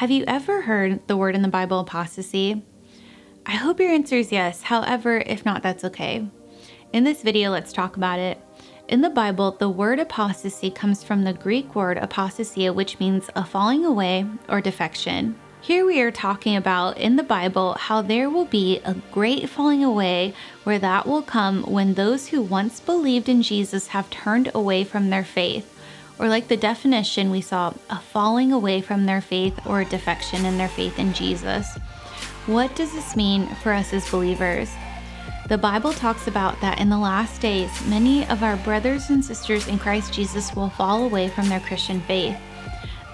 Have you ever heard the word in the Bible apostasy? I hope your answer is yes. However, if not, that's okay. In this video, let's talk about it. In the Bible, the word apostasy comes from the Greek word apostasia, which means a falling away or defection. Here we are talking about in the Bible how there will be a great falling away, where that will come when those who once believed in Jesus have turned away from their faith or like the definition we saw, a falling away from their faith or a defection in their faith in Jesus. What does this mean for us as believers? The Bible talks about that in the last days, many of our brothers and sisters in Christ Jesus will fall away from their Christian faith.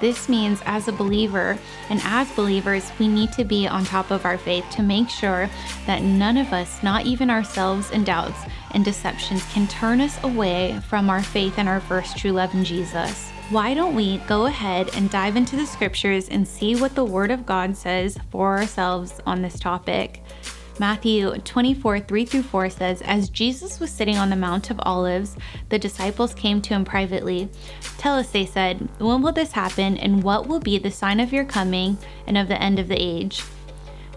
This means, as a believer and as believers, we need to be on top of our faith to make sure that none of us, not even ourselves in doubts and deceptions, can turn us away from our faith and our first true love in Jesus. Why don't we go ahead and dive into the scriptures and see what the Word of God says for ourselves on this topic? Matthew 24, 3 through 4 says, As Jesus was sitting on the Mount of Olives, the disciples came to him privately. Tell us, they said, when will this happen, and what will be the sign of your coming and of the end of the age?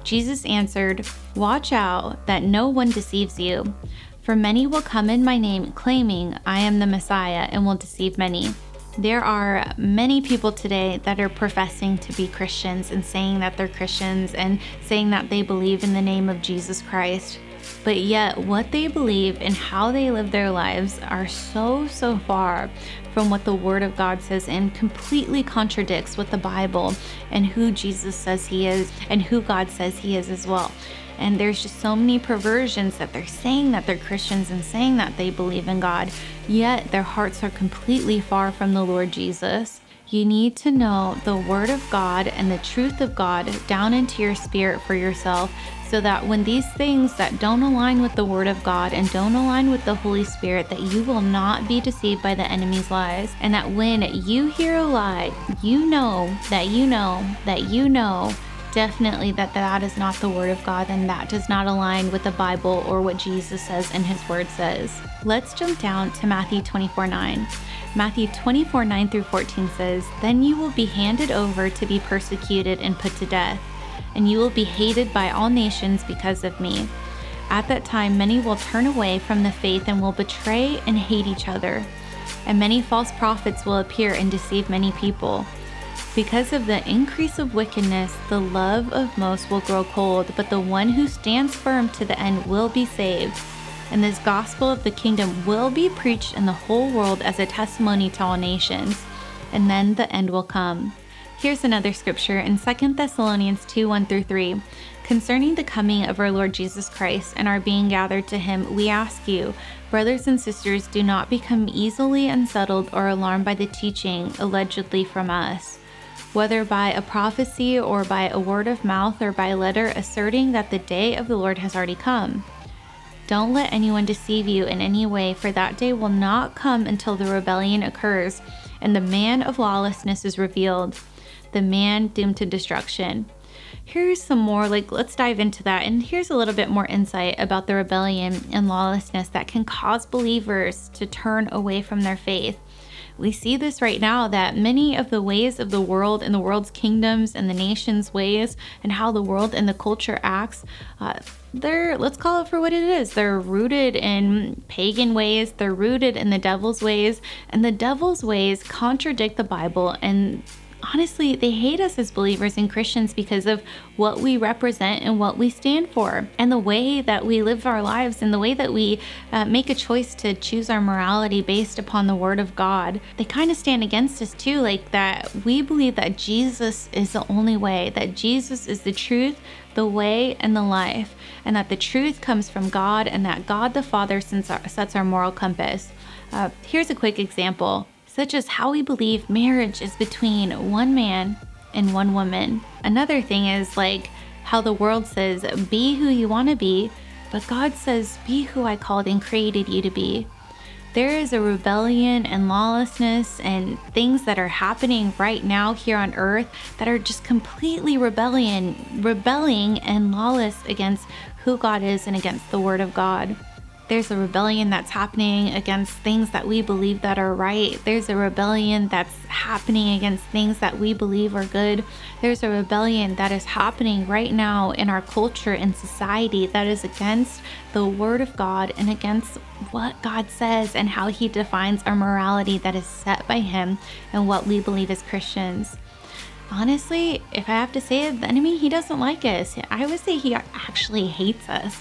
Jesus answered, Watch out that no one deceives you. For many will come in my name, claiming, I am the Messiah, and will deceive many. There are many people today that are professing to be Christians and saying that they're Christians and saying that they believe in the name of Jesus Christ. But yet, what they believe and how they live their lives are so, so far from what the Word of God says and completely contradicts what the Bible and who Jesus says He is and who God says He is as well. And there's just so many perversions that they're saying that they're Christians and saying that they believe in God, yet their hearts are completely far from the Lord Jesus. You need to know the Word of God and the truth of God down into your spirit for yourself so that when these things that don't align with the Word of God and don't align with the Holy Spirit, that you will not be deceived by the enemy's lies. And that when you hear a lie, you know that you know that you know definitely that that is not the word of God and that does not align with the Bible or what Jesus says and his word says. Let's jump down to Matthew 24 9. Matthew 24 9 through 14 says, Then you will be handed over to be persecuted and put to death, and you will be hated by all nations because of me. At that time, many will turn away from the faith and will betray and hate each other. And many false prophets will appear and deceive many people. Because of the increase of wickedness, the love of most will grow cold, but the one who stands firm to the end will be saved. And this gospel of the kingdom will be preached in the whole world as a testimony to all nations, and then the end will come. Here's another scripture in 2 Thessalonians 2 1 through 3. Concerning the coming of our Lord Jesus Christ and our being gathered to him, we ask you, brothers and sisters, do not become easily unsettled or alarmed by the teaching allegedly from us whether by a prophecy or by a word of mouth or by letter asserting that the day of the Lord has already come. Don't let anyone deceive you in any way, for that day will not come until the rebellion occurs and the man of lawlessness is revealed, the man doomed to destruction. Here's some more, like, let's dive into that. And here's a little bit more insight about the rebellion and lawlessness that can cause believers to turn away from their faith. We see this right now that many of the ways of the world and the world's kingdoms and the nation's ways and how the world and the culture acts, uh, they're, let's call it for what it is. They're rooted in pagan ways, they're rooted in the devil's ways, and the devil's ways contradict the Bible and honestly, they hate us as believers and Christians because of what we represent and what we stand for, and the way that we live our lives, and the way that we uh, make a choice to choose our morality based upon the Word of God. They kind of stand against us too, like that we believe that Jesus is the only way, that Jesus is the truth, the way, and the life, and that the truth comes from God, and that God the Father sets our moral compass. Uh, here's a quick example such as how we believe marriage is between one man and one woman. Another thing is like how the world says, be who you want to be, but God says, be who I called and created you to be. There is a rebellion and lawlessness and things that are happening right now here on earth that are just completely rebellion, rebelling and lawless against who God is and against the word of God. There's a rebellion that's happening against things that we believe that are right. There's a rebellion that's happening against things that we believe are good. There's a rebellion that is happening right now in our culture and society that is against the word of God and against what God says and how he defines our morality that is set by him and what we believe as Christians honestly, if I have to say it, the enemy, he doesn't like us. I would say he actually hates us.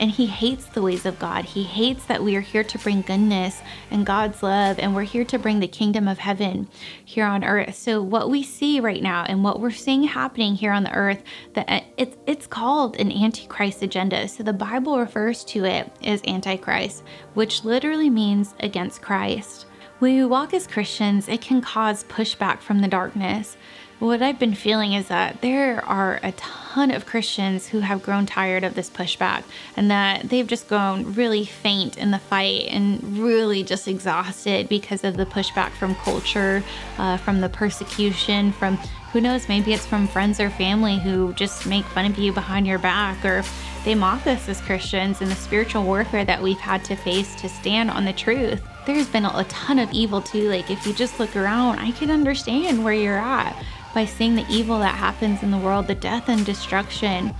And he hates the ways of God. He hates that we are here to bring goodness and God's love, and we're here to bring the kingdom of heaven here on earth. So, what we see right now and what we're seeing happening here on the earth, that it's it's called an antichrist agenda. So the Bible refers to it as antichrist, which literally means against Christ. When we walk as Christians, it can cause pushback from the darkness. What I've been feeling is that there are a ton of Christians who have grown tired of this pushback and that they've just grown really faint in the fight and really just exhausted because of the pushback from culture, uh, from the persecution, from who knows, maybe it's from friends or family who just make fun of you behind your back or they mock us as Christians and the spiritual warfare that we've had to face to stand on the truth. There's been a ton of evil too. Like, if you just look around, I can understand where you're at by seeing the evil that happens in the world, the death and destruction.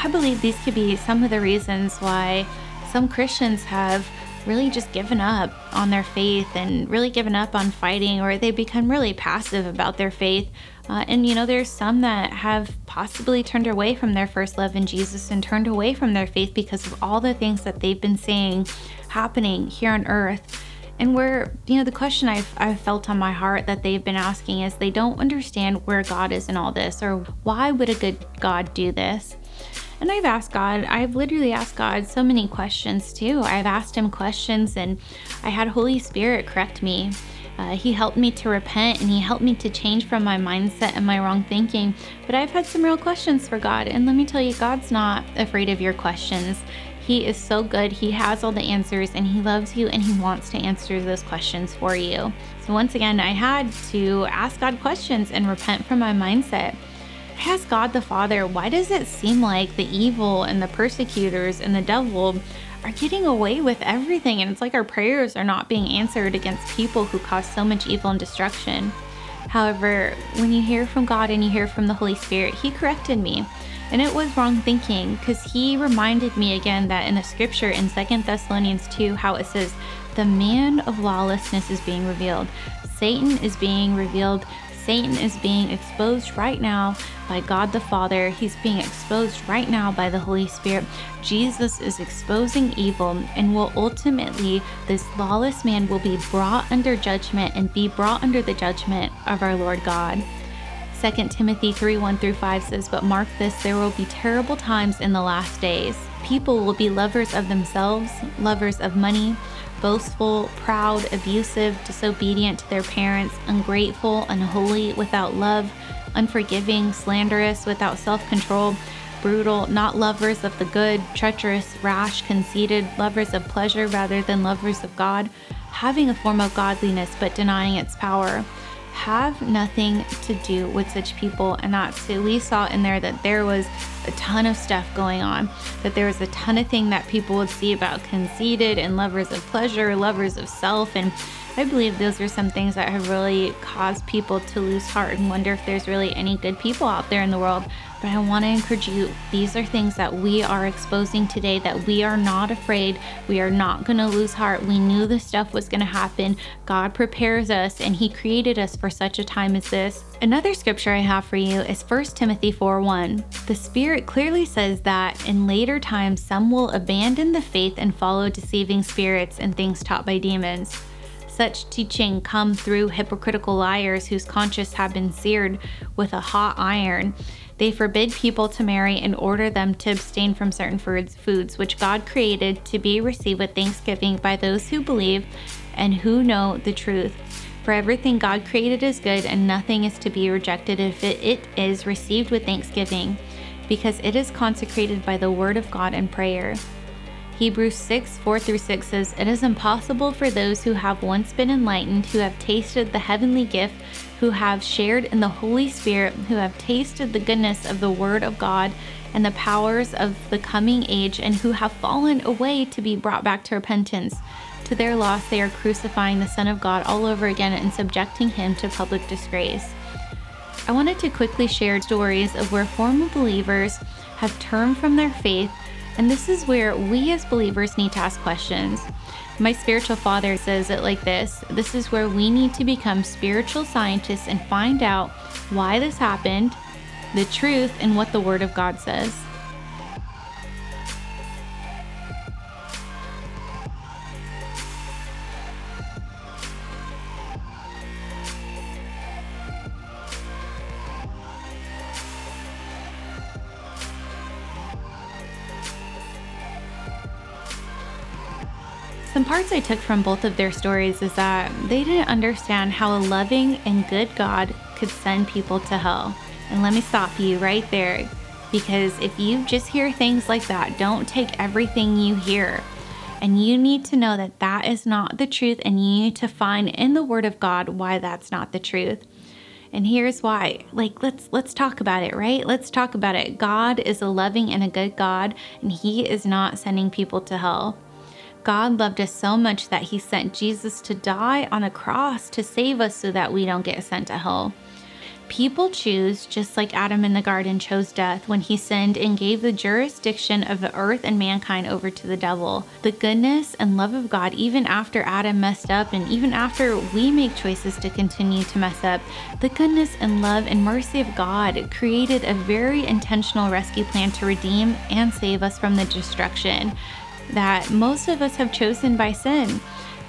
I believe these could be some of the reasons why some Christians have really just given up on their faith and really given up on fighting, or they become really passive about their faith. Uh, and you know, there's some that have possibly turned away from their first love in Jesus and turned away from their faith because of all the things that they've been seeing happening here on earth. And where, you know, the question I've, I've felt on my heart that they've been asking is they don't understand where God is in all this or why would a good God do this? And I've asked God, I've literally asked God so many questions too. I've asked Him questions and I had Holy Spirit correct me. Uh, he helped me to repent and he helped me to change from my mindset and my wrong thinking. But I've had some real questions for God. And let me tell you, God's not afraid of your questions. He is so good. He has all the answers and He loves you and He wants to answer those questions for you. So, once again, I had to ask God questions and repent from my mindset. I asked God the Father, why does it seem like the evil and the persecutors and the devil are getting away with everything? And it's like our prayers are not being answered against people who cause so much evil and destruction. However, when you hear from God and you hear from the Holy Spirit, He corrected me. And it was wrong thinking because he reminded me again that in the scripture in Second Thessalonians 2, how it says, the man of lawlessness is being revealed. Satan is being revealed. Satan is being exposed right now by God the Father. He's being exposed right now by the Holy Spirit. Jesus is exposing evil and will ultimately, this lawless man will be brought under judgment and be brought under the judgment of our Lord God. 2 Timothy 3 1 through 5 says, But mark this, there will be terrible times in the last days. People will be lovers of themselves, lovers of money, boastful, proud, abusive, disobedient to their parents, ungrateful, unholy, without love, unforgiving, slanderous, without self control, brutal, not lovers of the good, treacherous, rash, conceited, lovers of pleasure rather than lovers of God, having a form of godliness but denying its power have nothing to do with such people. And that's it. We saw in there that there was a ton of stuff going on, that there was a ton of thing that people would see about conceited and lovers of pleasure, lovers of self. And I believe those are some things that have really caused people to lose heart and wonder if there's really any good people out there in the world. But I want to encourage you these are things that we are exposing today that we are not afraid. We are not going to lose heart. We knew this stuff was going to happen. God prepares us and He created us for such a time as this. Another scripture I have for you is 1 Timothy 4 1. The Spirit clearly says that in later times some will abandon the faith and follow deceiving spirits and things taught by demons such teaching come through hypocritical liars whose conscience have been seared with a hot iron. They forbid people to marry and order them to abstain from certain foods, foods which God created to be received with thanksgiving by those who believe and who know the truth. For everything God created is good, and nothing is to be rejected if it, it is received with thanksgiving, because it is consecrated by the word of God and prayer. Hebrews 6 4 through 6 says, It is impossible for those who have once been enlightened, who have tasted the heavenly gift, who have shared in the Holy Spirit, who have tasted the goodness of the Word of God and the powers of the coming age, and who have fallen away to be brought back to repentance. To their loss, they are crucifying the Son of God all over again and subjecting him to public disgrace. I wanted to quickly share stories of where former believers have turned from their faith, and this is where we as believers need to ask questions. My spiritual father says it like this this is where we need to become spiritual scientists and find out why this happened, the truth, and what the Word of God says. Parts I took from both of their stories is that they didn't understand how a loving and good God could send people to hell. And let me stop you right there because if you just hear things like that, don't take everything you hear. And you need to know that that is not the truth, and you need to find in the Word of God why that's not the truth. And here's why. Like let's let's talk about it, right? Let's talk about it. God is a loving and a good God, and he is not sending people to hell. God loved us so much that he sent Jesus to die on a cross to save us so that we don't get sent to hell. People choose, just like Adam in the garden chose death when he sinned and gave the jurisdiction of the earth and mankind over to the devil. The goodness and love of God, even after Adam messed up and even after we make choices to continue to mess up, the goodness and love and mercy of God created a very intentional rescue plan to redeem and save us from the destruction that most of us have chosen by sin.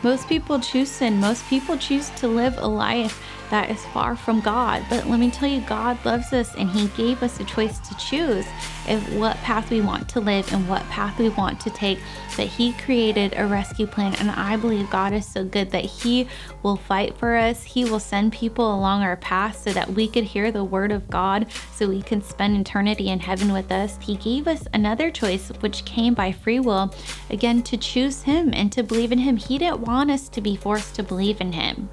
Most people choose sin. Most people choose to live a life that is far from God. But let me tell you, God loves us and He gave us a choice to choose of what path we want to live and what path we want to take. That He created a rescue plan. And I believe God is so good that He will fight for us. He will send people along our path so that we could hear the word of God, so we can spend eternity in heaven with us. He gave us another choice, which came by free will, again, to choose Him and to believe in Him. He didn't want us to be forced to believe in Him.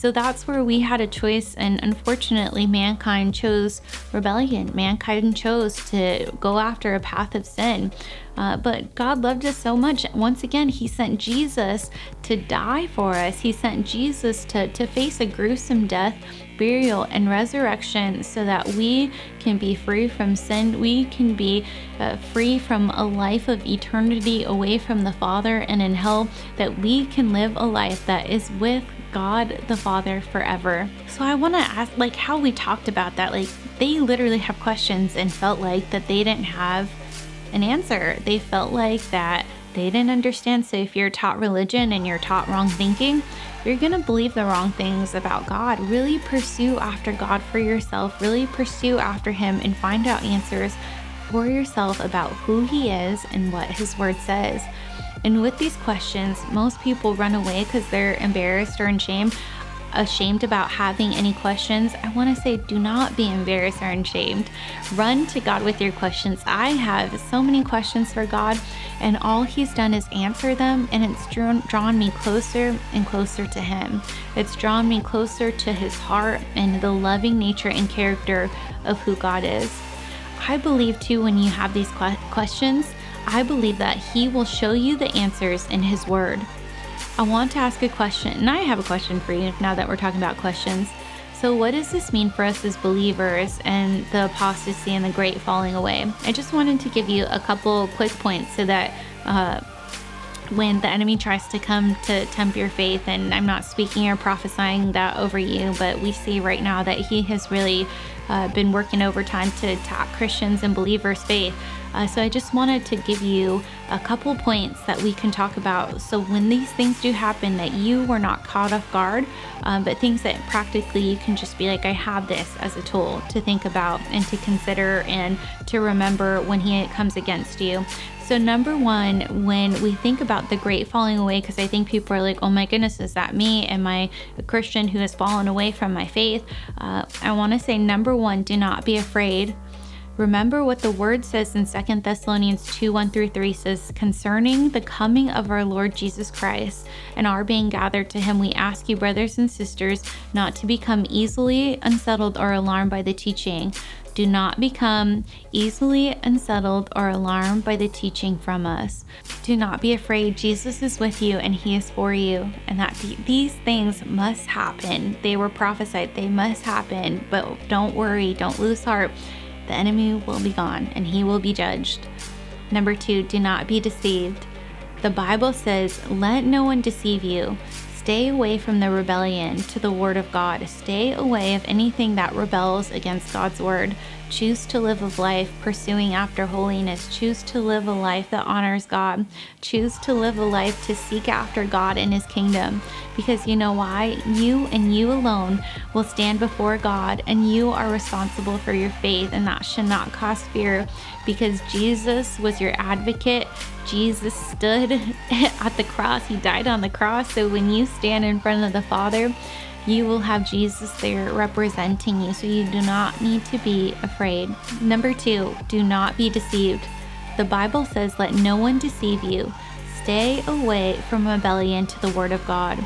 So that's where we had a choice, and unfortunately, mankind chose rebellion. Mankind chose to go after a path of sin. Uh, but God loved us so much. Once again, He sent Jesus to die for us. He sent Jesus to, to face a gruesome death, burial, and resurrection so that we can be free from sin. We can be uh, free from a life of eternity away from the Father and in hell, that we can live a life that is with God the Father forever. So I want to ask, like, how we talked about that. Like, they literally have questions and felt like that they didn't have an answer. They felt like that they didn't understand. So if you're taught religion and you're taught wrong thinking, you're going to believe the wrong things about God. Really pursue after God for yourself. Really pursue after Him and find out answers for yourself about who He is and what His Word says. And with these questions, most people run away because they're embarrassed or ashamed, ashamed about having any questions. I want to say, do not be embarrassed or ashamed. Run to God with your questions. I have so many questions for God, and all He's done is answer them, and it's drawn, drawn me closer and closer to Him. It's drawn me closer to His heart and the loving nature and character of who God is. I believe too, when you have these questions, I believe that He will show you the answers in His Word. I want to ask a question, and I have a question for you now that we're talking about questions. So, what does this mean for us as believers and the apostasy and the great falling away? I just wanted to give you a couple quick points so that uh, when the enemy tries to come to tempt your faith, and I'm not speaking or prophesying that over you, but we see right now that he has really uh, been working overtime to attack Christians and believers' faith. Uh, so I just wanted to give you a couple points that we can talk about. So when these things do happen, that you were not caught off guard, um, but things that practically you can just be like, I have this as a tool to think about and to consider and to remember when he comes against you. So, number one, when we think about the great falling away, because I think people are like, oh my goodness, is that me? Am I a Christian who has fallen away from my faith? Uh, I want to say, number one, do not be afraid Remember what the word says in 2 Thessalonians 2 1 through 3 says, concerning the coming of our Lord Jesus Christ and our being gathered to him, we ask you, brothers and sisters, not to become easily unsettled or alarmed by the teaching. Do not become easily unsettled or alarmed by the teaching from us. Do not be afraid. Jesus is with you and he is for you, and that these things must happen. They were prophesied, they must happen, but don't worry, don't lose heart the enemy will be gone and he will be judged. Number two, do not be deceived. The Bible says, Let no one deceive you. Stay away from the rebellion to the Word of God. Stay away of anything that rebels against God's Word. Choose to live a life pursuing after holiness. Choose to live a life that honors God. Choose to live a life to seek after God and His kingdom. Because you know why? You and you alone will stand before God, and you are responsible for your faith, and that should not cause fear because Jesus was your advocate. Jesus stood at the cross, He died on the cross. So when you stand in front of the Father, you will have Jesus there representing you, so you do not need to be afraid. Number two, do not be deceived. The Bible says, Let no one deceive you. Stay away from rebellion to the Word of God.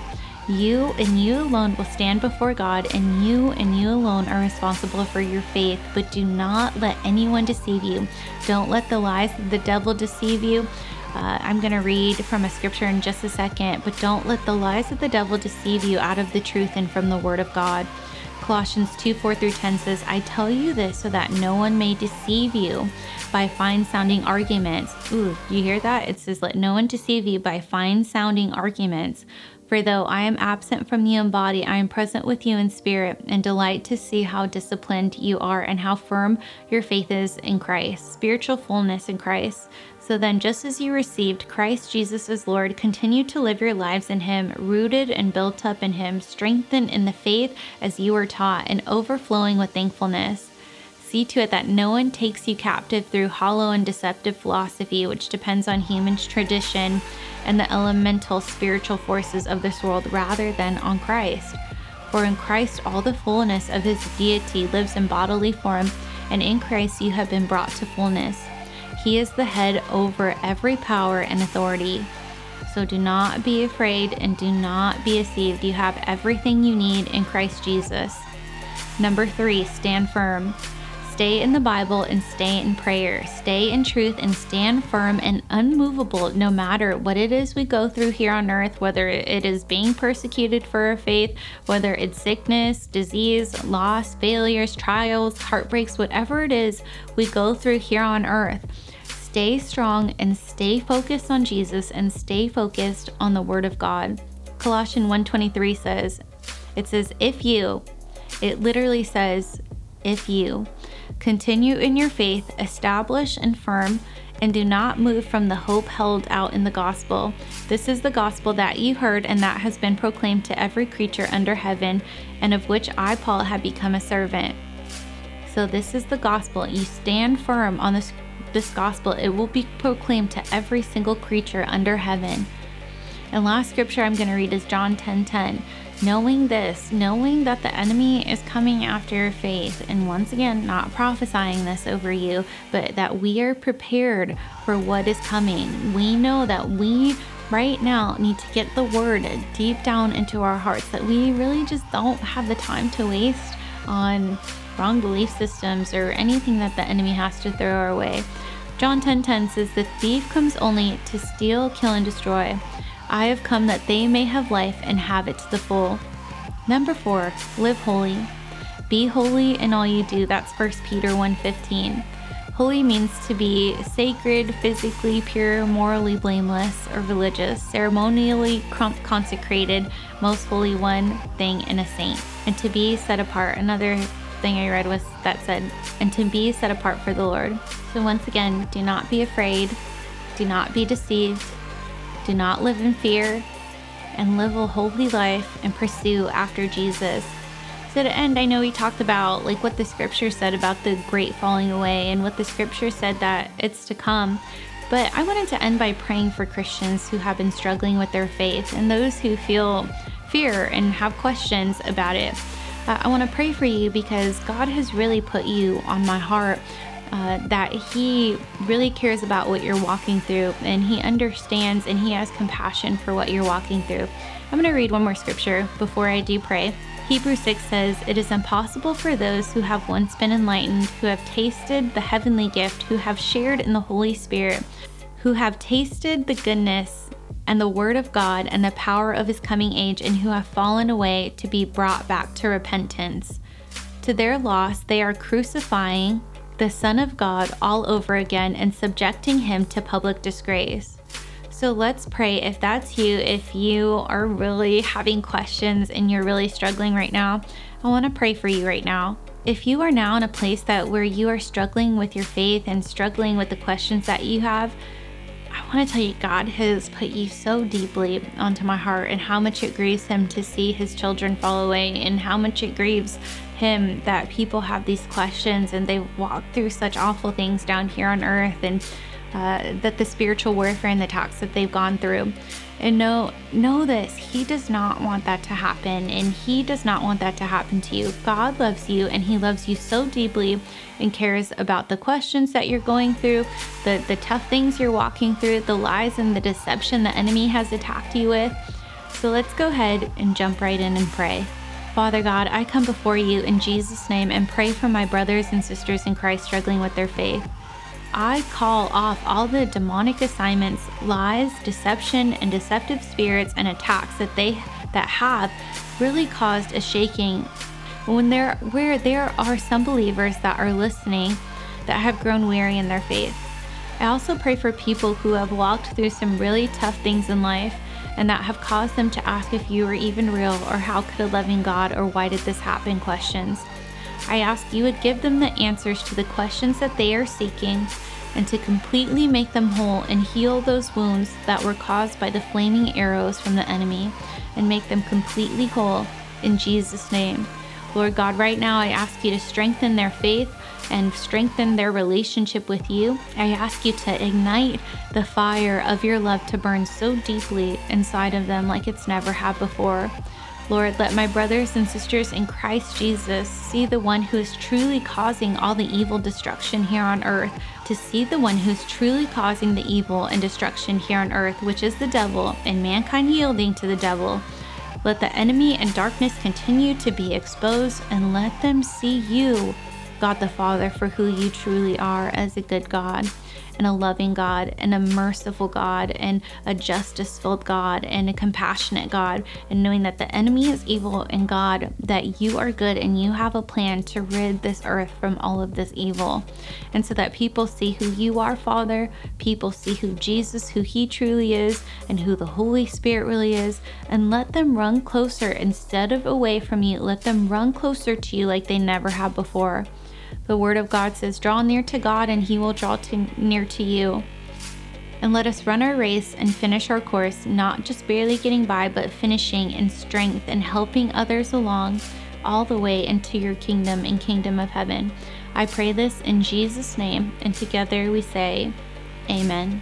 You and you alone will stand before God, and you and you alone are responsible for your faith. But do not let anyone deceive you. Don't let the lies of the devil deceive you. Uh, I'm going to read from a scripture in just a second, but don't let the lies of the devil deceive you out of the truth and from the word of God. Colossians 2 4 through 10 says, I tell you this so that no one may deceive you by fine sounding arguments. Ooh, you hear that? It says, Let no one deceive you by fine sounding arguments. For though I am absent from you in body, I am present with you in spirit, and delight to see how disciplined you are and how firm your faith is in Christ, spiritual fullness in Christ. So then, just as you received Christ Jesus as Lord, continue to live your lives in Him, rooted and built up in Him, strengthened in the faith as you were taught, and overflowing with thankfulness. See to it that no one takes you captive through hollow and deceptive philosophy, which depends on human tradition and the elemental spiritual forces of this world rather than on Christ. For in Christ, all the fullness of His deity lives in bodily form, and in Christ you have been brought to fullness. He is the head over every power and authority. So do not be afraid and do not be deceived. You have everything you need in Christ Jesus. Number three, stand firm. Stay in the Bible and stay in prayer. Stay in truth and stand firm and unmovable no matter what it is we go through here on earth, whether it is being persecuted for our faith, whether it's sickness, disease, loss, failures, trials, heartbreaks, whatever it is we go through here on earth stay strong and stay focused on Jesus and stay focused on the word of God. Colossians 1:23 says, it says if you, it literally says if you continue in your faith, establish and firm and do not move from the hope held out in the gospel. This is the gospel that you heard and that has been proclaimed to every creature under heaven, and of which I, Paul, have become a servant. So, this is the gospel. You stand firm on this this gospel, it will be proclaimed to every single creature under heaven. And last scripture I'm going to read is John 10:10. 10, 10. Knowing this, knowing that the enemy is coming after your faith, and once again, not prophesying this over you, but that we are prepared for what is coming. We know that we right now need to get the word deep down into our hearts, that we really just don't have the time to waste on wrong belief systems or anything that the enemy has to throw our way. John 10:10 10, 10 says, "The thief comes only to steal, kill and destroy. I have come that they may have life and have it to the full." Number 4, live holy. Be holy in all you do. That's 1 Peter 1:15. Holy means to be sacred, physically pure, morally blameless, or religious, ceremonially consecrated, most holy one thing, in a saint. And to be set apart. Another thing I read was that said, and to be set apart for the Lord. So, once again, do not be afraid, do not be deceived, do not live in fear, and live a holy life and pursue after Jesus. So, to end, I know we talked about like what the scripture said about the great falling away and what the scripture said that it's to come. But I wanted to end by praying for Christians who have been struggling with their faith and those who feel fear and have questions about it. Uh, I want to pray for you because God has really put you on my heart uh, that He really cares about what you're walking through and He understands and He has compassion for what you're walking through. I'm going to read one more scripture before I do pray. Hebrews 6 says, It is impossible for those who have once been enlightened, who have tasted the heavenly gift, who have shared in the Holy Spirit, who have tasted the goodness and the word of God and the power of his coming age, and who have fallen away to be brought back to repentance. To their loss, they are crucifying the Son of God all over again and subjecting him to public disgrace. So let's pray if that's you, if you are really having questions and you're really struggling right now, I want to pray for you right now. If you are now in a place that where you are struggling with your faith and struggling with the questions that you have, I want to tell you, God has put you so deeply onto my heart and how much it grieves Him to see His children fall away and how much it grieves Him that people have these questions and they walk through such awful things down here on earth and uh, that the spiritual warfare and the attacks that they've gone through. And know know this, he does not want that to happen and he does not want that to happen to you. God loves you and he loves you so deeply and cares about the questions that you're going through, the the tough things you're walking through, the lies and the deception the enemy has attacked you with. So let's go ahead and jump right in and pray. Father God, I come before you in Jesus' name and pray for my brothers and sisters in Christ struggling with their faith. I call off all the demonic assignments, lies, deception, and deceptive spirits and attacks that they that have really caused a shaking when there where there are some believers that are listening that have grown weary in their faith. I also pray for people who have walked through some really tough things in life and that have caused them to ask if you are even real or how could a loving God or why did this happen questions. I ask you would give them the answers to the questions that they are seeking and to completely make them whole and heal those wounds that were caused by the flaming arrows from the enemy and make them completely whole in Jesus' name. Lord God, right now I ask you to strengthen their faith and strengthen their relationship with you. I ask you to ignite the fire of your love to burn so deeply inside of them like it's never had before. Lord, let my brothers and sisters in Christ Jesus see the one who is truly causing all the evil destruction here on earth, to see the one who is truly causing the evil and destruction here on earth, which is the devil, and mankind yielding to the devil. Let the enemy and darkness continue to be exposed, and let them see you, God the Father, for who you truly are as a good God and a loving God and a merciful God and a justice filled God and a compassionate God. And knowing that the enemy is evil and God, that you are good and you have a plan to rid this earth from all of this evil. And so that people see who you are, Father, people see who Jesus, who He truly is, and who the Holy Spirit really is, and let them run closer instead of away from you. Let them run closer to you like they never have before. The Word of God says, Draw near to God, and He will draw to, near to you. And let us run our race and finish our course, not just barely getting by, but finishing in strength and helping others along all the way into your kingdom and kingdom of heaven. I pray this in Jesus' name, and together we say, Amen.